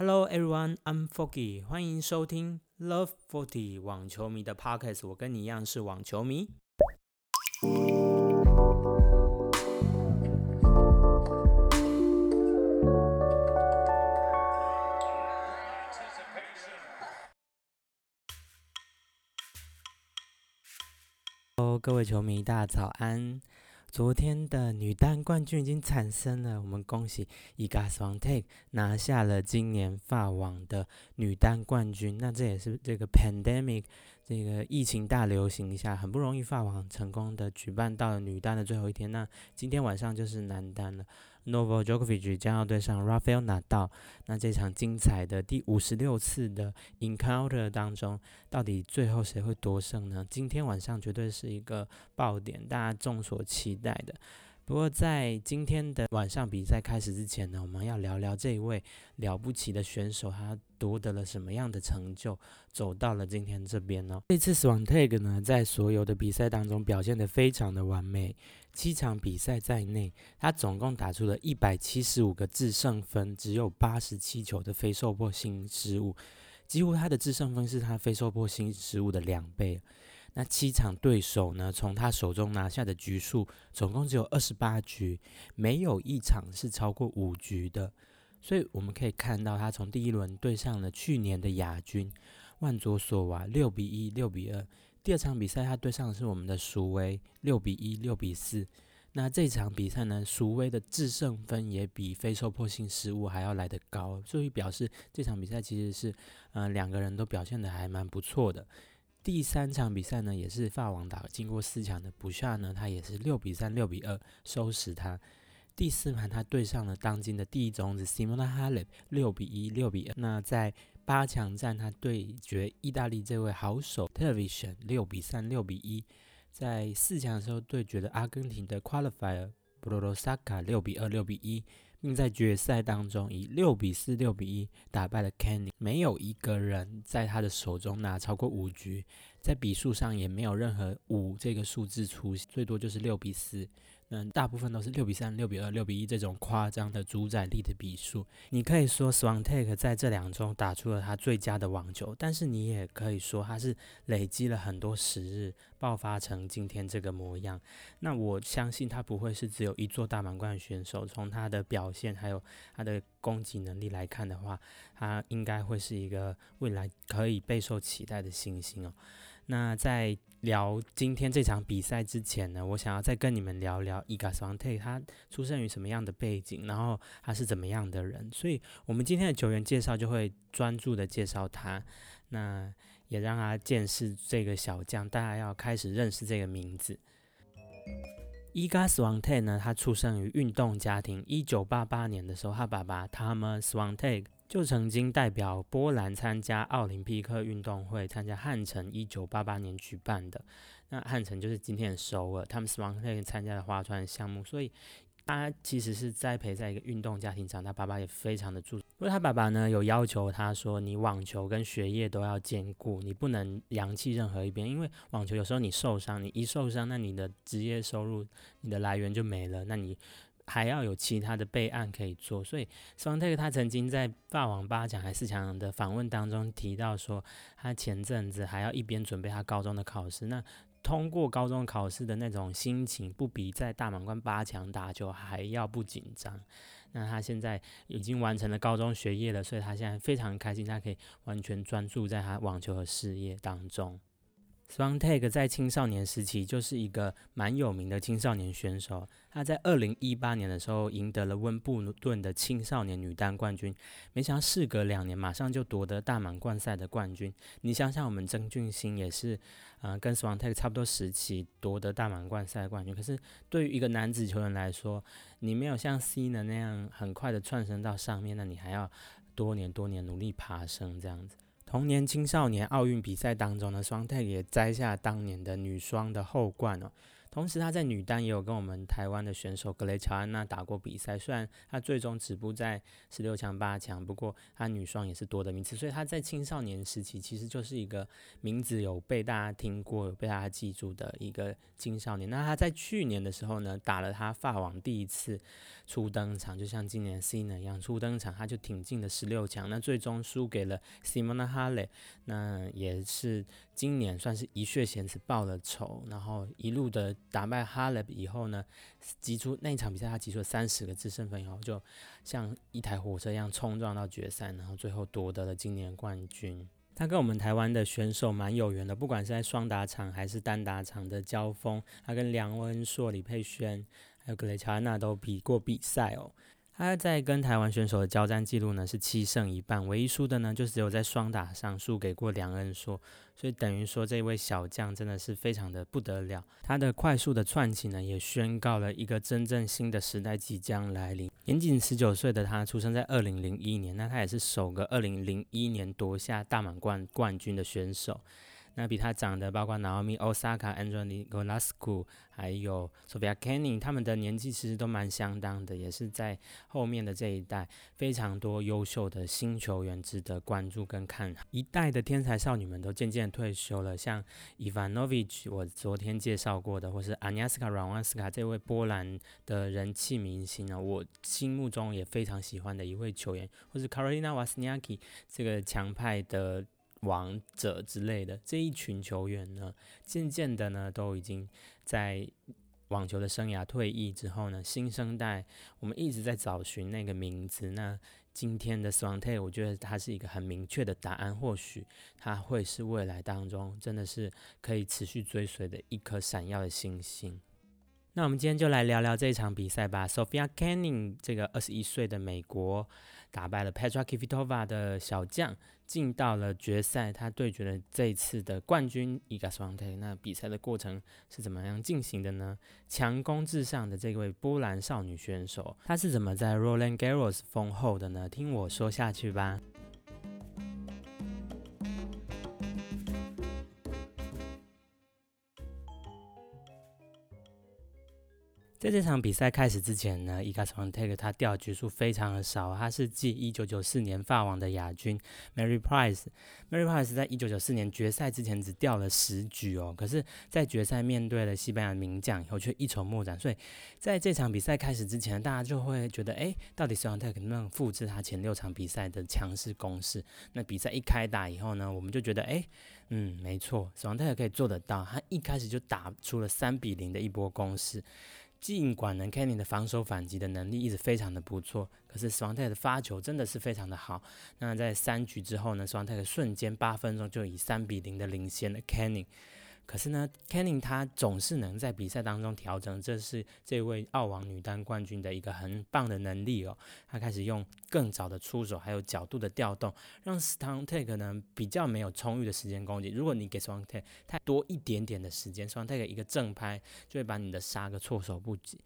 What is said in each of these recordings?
Hello everyone, I'm Foggy，欢迎收听 Love Forty 网球迷的 Podcast。我跟你一样是网球迷。Hello，，各位球迷，大家早安！昨天的女单冠军已经产生了，我们恭喜 i g a s w a n t e 拿下了今年法网的女单冠军。那这也是这个 pandemic 这个疫情大流行下，很不容易法网成功的举办到了女单的最后一天。那今天晚上就是男单了。N o v a j o k o v i c 将要对上 Rafael 拿到那这场精彩的第五十六次的 encounter 当中，到底最后谁会夺胜呢？今天晚上绝对是一个爆点，大家众所期待的。不过在今天的晚上比赛开始之前呢，我们要聊聊这位了不起的选手，他夺得了什么样的成就，走到了今天这边呢？这次 Swiatek 呢，在所有的比赛当中表现得非常的完美。七场比赛在内，他总共打出了一百七十五个制胜分，只有八十七球的非受迫性失误，几乎他的制胜分是他非受迫性失误的两倍。那七场对手呢，从他手中拿下的局数总共只有二十八局，没有一场是超过五局的。所以我们可以看到，他从第一轮对上了去年的亚军万佐索娃，六比一，六比二。第二场比赛，他对上的是我们的苏威，六比一，六比四。那这场比赛呢，苏威的制胜分也比非受迫性失误还要来得高，所以表示这场比赛其实是，呃，两个人都表现的还蛮不错的。第三场比赛呢，也是法王打，经过四强的补下呢，他也是六比三、六比二收拾他。第四盘他对上了当今的第一种子 Simona Halep，六比一、六比二。那在八强战，他对决意大利这位好手 Television 六比三六比一，在四强的时候对决的阿根廷的 Qualifier b r o s a k a 六比二六比一，并在决赛当中以六比四六比一打败了 Canny，。没有一个人在他的手中拿超过五局，在比数上也没有任何五这个数字出现，最多就是六比四。嗯，大部分都是六比三、六比二、六比一这种夸张的主宰力的比数。你可以说 Swantek 在这两周打出了他最佳的网球，但是你也可以说他是累积了很多时日，爆发成今天这个模样。那我相信他不会是只有一座大满贯选手。从他的表现还有他的攻击能力来看的话，他应该会是一个未来可以备受期待的新星哦。那在聊今天这场比赛之前呢，我想要再跟你们聊聊伊卡斯旺特，他出生于什么样的背景，然后他是怎么样的人。所以，我们今天的球员介绍就会专注的介绍他，那也让他见识这个小将，大家要开始认识这个名字。伊卡斯旺特呢，他出生于运动家庭，一九八八年的时候，他爸爸 Thomas Swan 泰。就曾经代表波兰参加奥林匹克运动会，参加汉城一九八八年举办的。那汉城就是今天的首尔，他们是王可以参加的划船项目，所以他其实是栽培在一个运动家庭长大。爸爸也非常的注，不过他爸爸呢有要求他说，你网球跟学业都要兼顾，你不能扬弃任何一边，因为网球有时候你受伤，你一受伤，那你的职业收入、你的来源就没了，那你。还要有其他的备案可以做，所以双特他曾经在霸王八强还是强的访问当中提到说，他前阵子还要一边准备他高中的考试，那通过高中考试的那种心情，不比在大满贯八强打球还要不紧张。那他现在已经完成了高中学业了，所以他现在非常开心，他可以完全专注在他网球的事业当中。Swan Tag 在青少年时期就是一个蛮有名的青少年选手。他在二零一八年的时候赢得了温布顿的青少年女单冠军，没想到事隔两年，马上就夺得大满贯赛的冠军。你想想，我们曾俊欣也是，呃，跟 Swan Tag 差不多时期夺得大满贯赛冠军。可是对于一个男子球员来说，你没有像 C 呢那样很快的窜升到上面，那你还要多年多年努力爬升这样子。同年青少年奥运比赛当中呢，双泰也摘下当年的女双的后冠哦。同时，他在女单也有跟我们台湾的选手格雷乔安娜打过比赛。虽然他最终止步在十六强、八强，不过他女双也是夺得名次。所以他在青少年时期其实就是一个名字有被大家听过、有被大家记住的一个青少年。那他在去年的时候呢，打了他法网第一次初登场，就像今年 C 呢一样初登场，他就挺进了十六强。那最终输给了 Simona Hale，那也是今年算是一血险子报了仇，然后一路的。打败哈勒比以后呢，击出那一场比赛，他击出了三十个制胜分以后，就像一台火车一样冲撞到决赛，然后最后夺得了今年冠军。他跟我们台湾的选手蛮有缘的，不管是在双打场还是单打场的交锋，他跟梁文硕、李佩轩还有格雷乔安娜都比过比赛哦。他在跟台湾选手的交战记录呢是七胜一半，唯一输的呢就只有在双打上输给过梁恩硕，所以等于说这位小将真的是非常的不得了。他的快速的窜起呢，也宣告了一个真正新的时代即将来临。年仅十九岁的他出生在二零零一年，那他也是首个二零零一年夺下大满贯冠军的选手。那比他长的，包括 Naomi Osaka、Andrei Golasku，还有 Sofia Kenin，他们的年纪其实都蛮相当的，也是在后面的这一代非常多优秀的新球员值得关注跟看。一代的天才少女们都渐渐退休了，像 Ivanovic，我昨天介绍过的，或是 Aniska r a w a n s k a 这位波兰的人气明星呢，我心目中也非常喜欢的一位球员，或是 Karolina Wozniacki 这个强派的。王者之类的这一群球员呢，渐渐的呢，都已经在网球的生涯退役之后呢，新生代我们一直在找寻那个名字。那今天的 s w a n t e 我觉得它是一个很明确的答案，或许它会是未来当中真的是可以持续追随的一颗闪耀的星星。那我们今天就来聊聊这场比赛吧。Sophia Kenin 这个二十一岁的美国打败了 Petra Kvitova 的小将，进到了决赛。他对决了这一次的冠军 i g a s w a n t e。那比赛的过程是怎么样进行的呢？强攻至上的这位波兰少女选手，她是怎么在 Roland Garros 封后的呢？听我说下去吧。在这场比赛开始之前呢，伊卡斯旺泰克他掉局数非常的少，他是继一九九四年法网的亚军 Mary Price。Mary Price 在一九九四年决赛之前只掉了十局哦，可是，在决赛面对了西班牙名将以后却一筹莫展。所以，在这场比赛开始之前，大家就会觉得，哎，到底斯旺泰克能不能复制他前六场比赛的强势攻势？那比赛一开打以后呢，我们就觉得，哎，嗯，没错，斯旺泰克可以做得到。他一开始就打出了三比零的一波攻势。尽管呢 k e n n y 的防守反击的能力一直非常的不错，可是 s w a n t e 的发球真的是非常的好。那在三局之后呢 s w a n t e 瞬间八分钟就以三比零的领先了 k e n n y 可是呢，Canning 他总是能在比赛当中调整，这是这位澳网女单冠军的一个很棒的能力哦。他开始用更早的出手，还有角度的调动，让 s t o n t a k e 呢比较没有充裕的时间攻击。如果你给 s w a n t a k e 太多一点点的时间 stan take 一个正拍就会把你的杀个措手不及。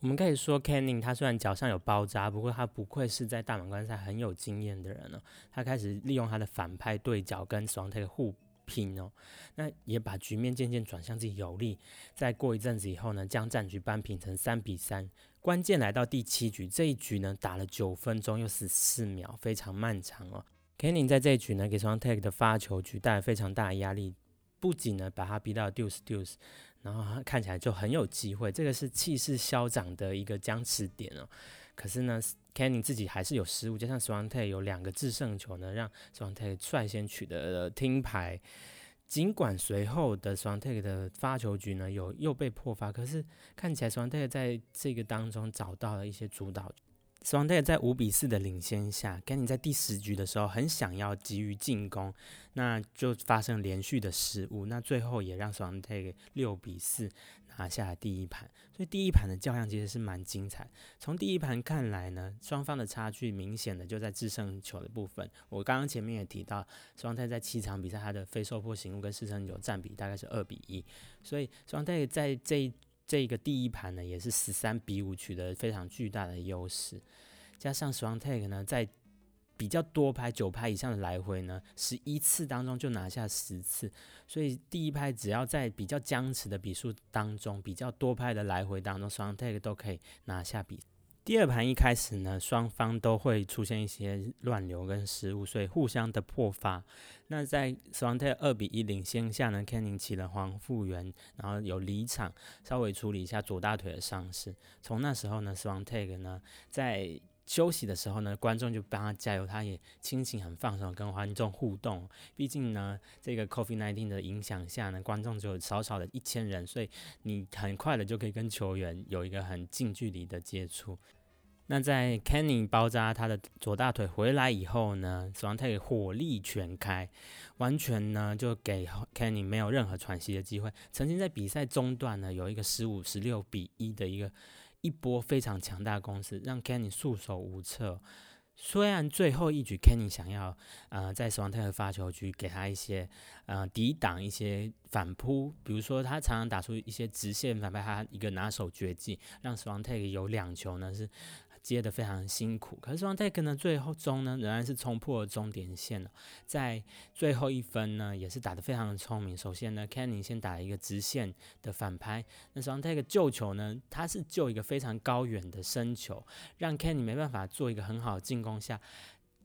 我们可以说，Canning 他虽然脚上有包扎，不过他不愧是在大满贯赛很有经验的人了。他开始利用他的反拍对角跟 s w a n t a k e 互。拼哦，那也把局面渐渐转向自己有利。再过一阵子以后呢，将战局扳平成三比三。关键来到第七局，这一局呢打了九分钟又十四秒，非常漫长哦。Kenning 在这一局呢给双 Take 的发球局带来非常大的压力，不仅呢把他逼到 Deuce Deuce，然后他看起来就很有机会。这个是气势嚣张的一个僵持点哦。可是呢，Kenny 自己还是有失误，加上 Swante 有两个制胜球呢，让 Swante 率先取得了听牌。尽管随后的 Swante 的发球局呢有又被破发，可是看起来 Swante 在这个当中找到了一些主导。Swante 在五比四的领先下，Kenny 在第十局的时候很想要急于进攻，那就发生连续的失误，那最后也让 Swante 六比四。拿下了第一盘，所以第一盘的较量其实是蛮精彩。从第一盘看来呢，双方的差距明显的就在制胜球的部分。我刚刚前面也提到，双泰在七场比赛他的非受迫行误跟制胜球占比大概是二比一，所以双泰在这这个第一盘呢，也是十三比五取得非常巨大的优势。加上双泰呢在比较多拍九拍以上的来回呢，十一次当中就拿下十次，所以第一拍只要在比较僵持的比数当中，比较多拍的来回当中，双 take 都可以拿下比。第二盘一开始呢，双方都会出现一些乱流跟失误，所以互相的破发。那在双 take 二比一领先下呢，Kenning 起了黄复原，然后有离场，稍微处理一下左大腿的伤势。从那时候呢，双 take 呢在。休息的时候呢，观众就帮他加油，他也心情很放松，跟观众互动。毕竟呢，这个 Covid nineteen 的影响下呢，观众只有少少的一千人，所以你很快的就可以跟球员有一个很近距离的接触。那在 Kenny 包扎他的左大腿回来以后呢 s w a n t 火力全开，完全呢就给 Kenny 没有任何喘息的机会。曾经在比赛中段呢，有一个十五十六比一的一个。一波非常强大的攻势，让 Kenny 束手无策。虽然最后一局 Kenny 想要呃在死亡泰和发球局给他一些呃抵挡一些反扑，比如说他常常打出一些直线反拍，他一个拿手绝技，让死亡泰有两球呢是。接的非常辛苦，可是双 take 呢，最后中呢仍然是冲破了终点线了，在最后一分呢也是打得非常的聪明。首先呢，Kenny 先打了一个直线的反拍，那双 take 救球呢，他是救一个非常高远的深球，让 Kenny 没办法做一个很好的进攻下，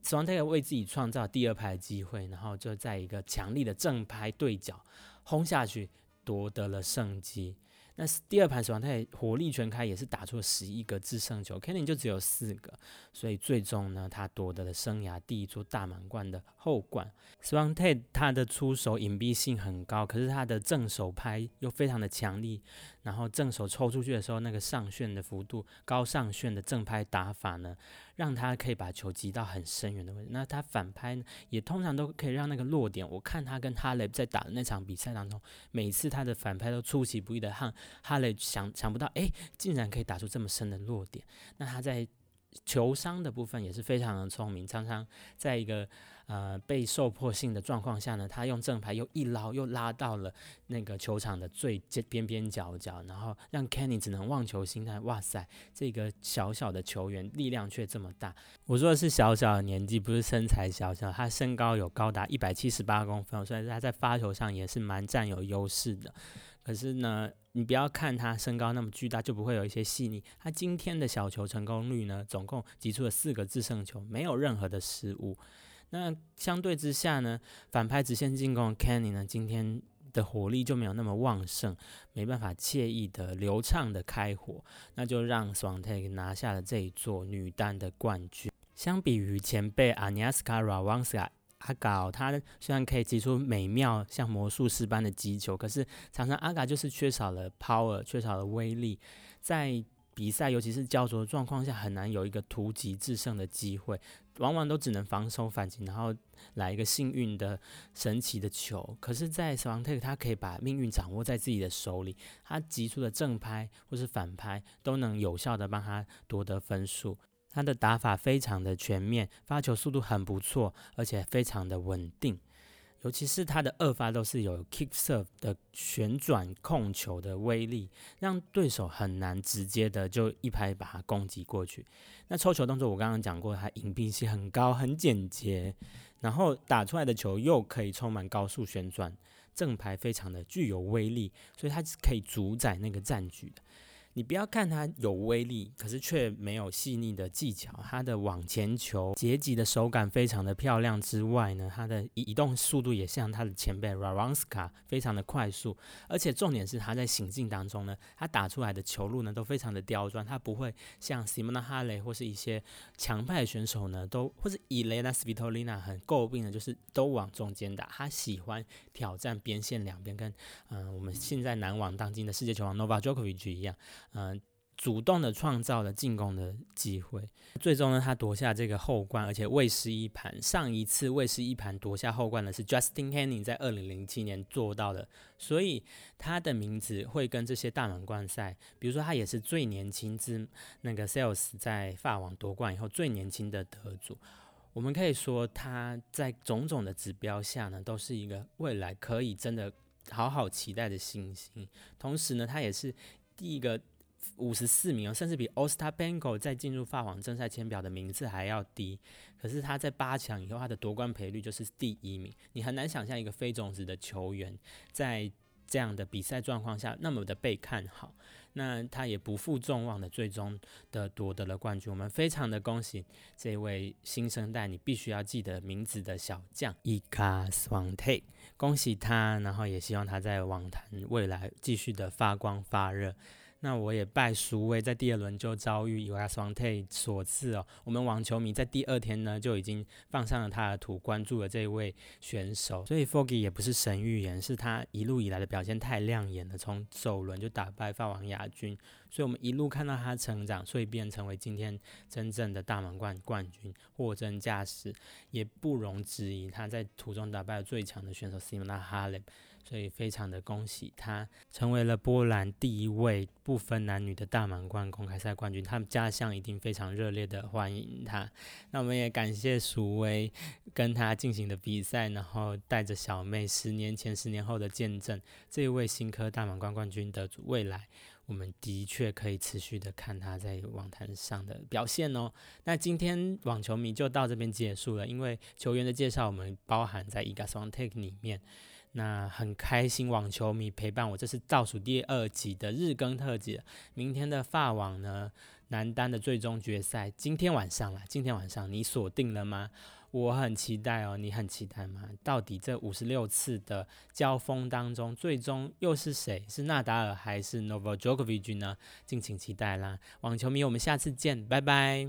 双 take 为自己创造第二拍的机会，然后就在一个强力的正拍对角轰下去，夺得了胜机。那第二盘时候，他也火力全开，也是打出了十一个制胜球，Kenny 就只有四个，所以最终呢，他夺得了生涯第一座大满贯的后冠。swan 太他的出手隐蔽性很高，可是他的正手拍又非常的强力。然后正手抽出去的时候，那个上旋的幅度、高上旋的正拍打法呢，让他可以把球击到很深远的位置。那他反拍呢，也通常都可以让那个落点。我看他跟哈雷在打的那场比赛当中，每次他的反拍都出其不意的，让哈雷想想不到，哎，竟然可以打出这么深的落点。那他在球商的部分也是非常的聪明，常常在一个。呃，被受迫性的状况下呢，他用正牌又一捞又拉到了那个球场的最边边角角，然后让 Kenny 只能望球兴叹。哇塞，这个小小的球员力量却这么大。我说的是小小的年纪，不是身材小小。他身高有高达一百七十八公分，所以他在发球上也是蛮占有优势的。可是呢，你不要看他身高那么巨大，就不会有一些细腻。他今天的小球成功率呢，总共击出了四个制胜球，没有任何的失误。那相对之下呢，反拍直线进攻 Kenny 呢，今天的火力就没有那么旺盛，没办法惬意的流畅的开火，那就让 Swante 拿下了这一座女单的冠军。相比于前辈 Aniska Rawanska 阿嘎，他虽然可以击出美妙像魔术师般的击球，可是常常阿嘎就是缺少了 power，缺少了威力，在比赛尤其是焦灼的状况下，很难有一个突击制胜的机会。往往都只能防守反击，然后来一个幸运的神奇的球。可是，在死亡 take，他可以把命运掌握在自己的手里，他击出的正拍或是反拍都能有效的帮他夺得分数。他的打法非常的全面，发球速度很不错，而且非常的稳定。尤其是他的二发都是有 kick serve 的旋转控球的威力，让对手很难直接的就一拍把它攻击过去。那抽球动作我刚刚讲过，它隐蔽性很高，很简洁，然后打出来的球又可以充满高速旋转，正牌非常的具有威力，所以它是可以主宰那个战局的。你不要看它有威力，可是却没有细腻的技巧。它的往前球截击的手感非常的漂亮之外呢，它的移动速度也像它的前辈 Ravanska 非常的快速。而且重点是它在行进当中呢，它打出来的球路呢都非常的刁钻，它不会像 Simona Hale 或是一些强派选手呢都或者以 Lena Svitolina 很诟病的就是都往中间打，他喜欢挑战边线两边，跟嗯我们现在男网当今的世界球王 Novak Djokovic 一样。嗯，主动的创造了进攻的机会，最终呢，他夺下这个后冠，而且未失一盘。上一次未失一盘夺下后冠的是 Justin Henning，在二零零七年做到的，所以他的名字会跟这些大满贯赛，比如说他也是最年轻之那个 Sales 在法网夺冠以后最年轻的得主。我们可以说他在种种的指标下呢，都是一个未来可以真的好好期待的星星。同时呢，他也是第一个。五十四名，甚至比 Ostapenko 在进入法网正赛签表的名次还要低。可是他在八强以后，他的夺冠赔率就是第一名。你很难想象一个非种子的球员在这样的比赛状况下那么的被看好。那他也不负众望的，最终的夺得了冠军。我们非常的恭喜这位新生代，你必须要记得名字的小将伊卡斯旺泰，恭喜他，然后也希望他在网坛未来继续的发光发热。那我也拜苏威在第二轮就遭遇 US 双 T 所赐哦。我们网球迷在第二天呢就已经放上了他的图，关注了这位选手。所以 Foggy 也不是神预言，是他一路以来的表现太亮眼了，从首轮就打败法王亚军。所以我们一路看到他成长，所以变成为今天真正的大满贯冠军，货真价实，也不容置疑。他在途中打败了最强的选手 Simona Halep。所以非常的恭喜他，成为了波兰第一位不分男女的大满贯公开赛冠军。他们家乡一定非常热烈的欢迎他。那我们也感谢蜀威跟他进行的比赛，然后带着小妹十年前、十年后的见证，这一位新科大满贯冠军的，未来我们的确可以持续的看他在网坛上的表现哦。那今天网球迷就到这边结束了，因为球员的介绍我们包含在 e g a s o n Take 里面。那很开心，网球迷陪伴我，这是倒数第二集的日更特辑。明天的法网呢，男单的最终决赛，今天晚上了。今天晚上你锁定了吗？我很期待哦，你很期待吗？到底这五十六次的交锋当中，最终又是谁？是纳达尔还是 n o v a Djokovic 呢？敬请期待啦！网球迷，我们下次见，拜拜。